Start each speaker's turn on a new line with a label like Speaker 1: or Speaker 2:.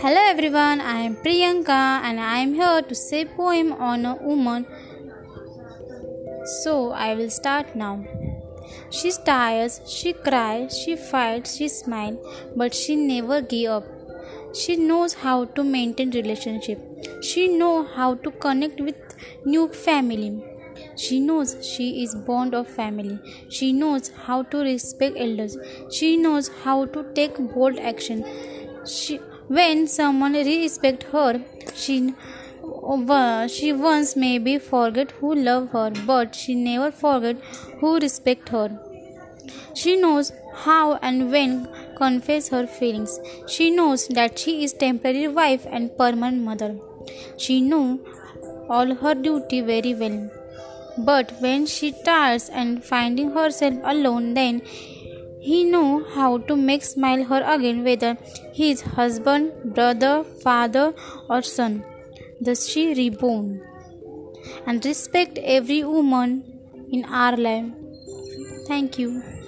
Speaker 1: Hello everyone, I am Priyanka and I am here to say poem on a woman. So I will start now. She tires, she cries, she fights, she smiles, but she never give up. She knows how to maintain relationship. She know how to connect with new family. She knows she is bond of family. She knows how to respect elders. She knows how to take bold action. She when someone respect her, she she once maybe forget who love her, but she never forget who respect her. She knows how and when confess her feelings. She knows that she is temporary wife and permanent mother. She know all her duty very well. But when she tires and finding herself alone, then he know how to make smile her again, whether he is husband, brother, father, or son. Thus she reborn and respect every woman in our life. Thank you.